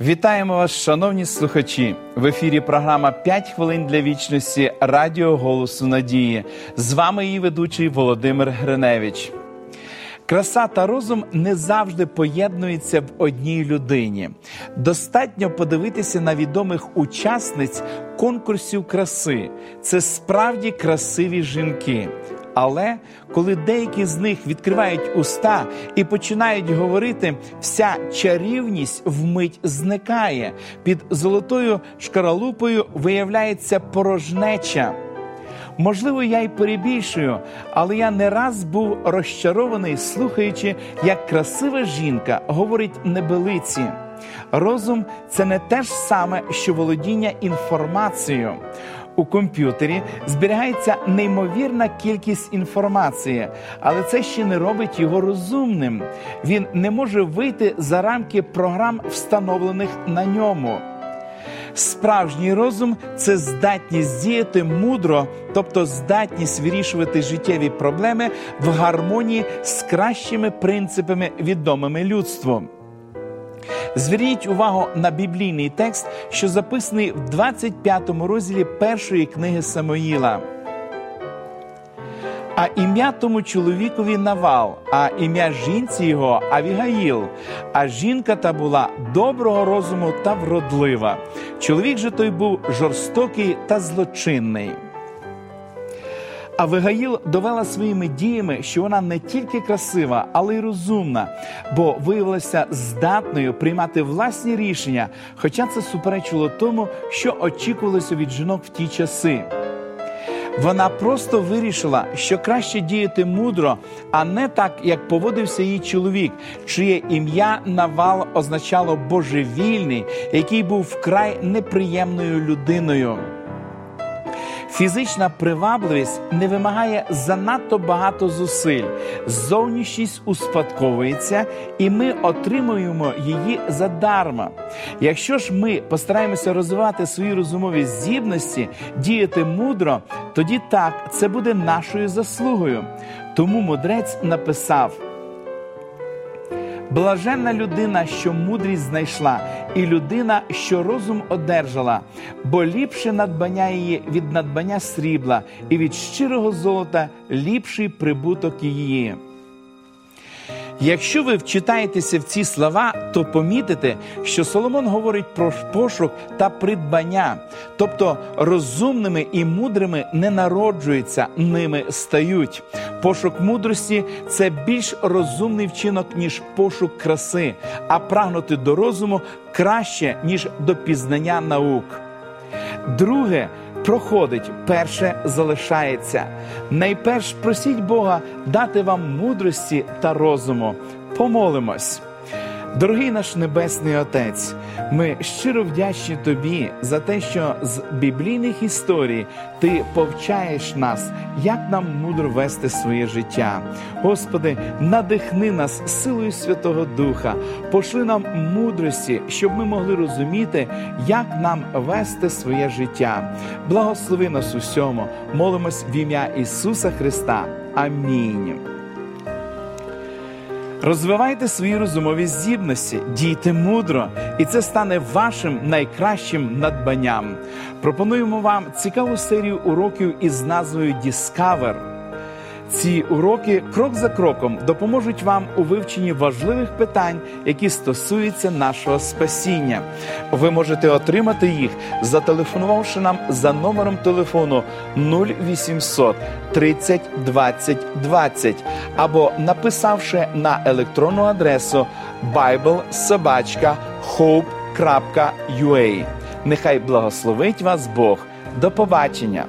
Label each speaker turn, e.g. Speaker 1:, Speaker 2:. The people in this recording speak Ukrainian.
Speaker 1: Вітаємо вас, шановні слухачі! В ефірі програма «5 хвилин для вічності Радіо Голосу Надії. З вами її ведучий Володимир Гриневич. Краса та розум не завжди поєднуються в одній людині. Достатньо подивитися на відомих учасниць конкурсів краси. Це справді красиві жінки. Але коли деякі з них відкривають уста і починають говорити, вся чарівність вмить зникає. Під золотою шкаралупою виявляється порожнеча. Можливо, я й перебільшую, але я не раз був розчарований, слухаючи, як красива жінка говорить небелиці. Розум це не те ж саме, що володіння інформацією. У комп'ютері зберігається неймовірна кількість інформації, але це ще не робить його розумним. Він не може вийти за рамки програм, встановлених на ньому. Справжній розум це здатність діяти мудро, тобто здатність вирішувати життєві проблеми в гармонії з кращими принципами, відомими людству. Зверніть увагу на біблійний текст, що записаний в 25 розділі першої книги Самоїла. А ім'я тому чоловікові Навал, а ім'я жінці його Авігаїл. А жінка та була доброго розуму та вродлива. Чоловік же той був жорстокий та злочинний. Авигаїл довела своїми діями, що вона не тільки красива, але й розумна, бо виявилася здатною приймати власні рішення, хоча це суперечило тому, що очікувалося від жінок в ті часи. Вона просто вирішила, що краще діяти мудро, а не так, як поводився її чоловік, чиє ім'я Навал означало божевільний, який був вкрай неприємною людиною. Фізична привабливість не вимагає занадто багато зусиль. Зовнішність успадковується, і ми отримуємо її задарма. Якщо ж ми постараємося розвивати свої розумові здібності, діяти мудро, тоді так це буде нашою заслугою. Тому мудрець написав. Блаженна людина, що мудрість знайшла, і людина, що розум одержала, бо ліпше надбання її від надбання срібла, і від щирого золота ліпший прибуток її. Якщо ви вчитаєтеся в ці слова, то помітите, що Соломон говорить про пошук та придбання, тобто розумними і мудрими не народжуються, ними стають. Пошук мудрості це більш розумний вчинок, ніж пошук краси, а прагнути до розуму краще, ніж до пізнання наук. Друге проходить, перше залишається. Найперш просіть Бога дати вам мудрості та розуму. Помолимось. Дорогий наш Небесний Отець, ми щиро вдячні Тобі за те, що з біблійних історій Ти повчаєш нас, як нам мудро вести своє життя. Господи, надихни нас силою Святого Духа, пошли нам мудрості, щоб ми могли розуміти, як нам вести своє життя. Благослови нас усьому, молимось в ім'я Ісуса Христа. Амінь. Розвивайте свої розумові здібності, дійте мудро, і це стане вашим найкращим надбанням. Пропонуємо вам цікаву серію уроків із назвою Discover. Ці уроки крок за кроком допоможуть вам у вивченні важливих питань, які стосуються нашого спасіння. Ви можете отримати їх, зателефонувавши нам за номером телефону 0800 30 20 20 або написавши на електронну адресу biblesobachka.hope.ua. Нехай благословить вас Бог. До побачення!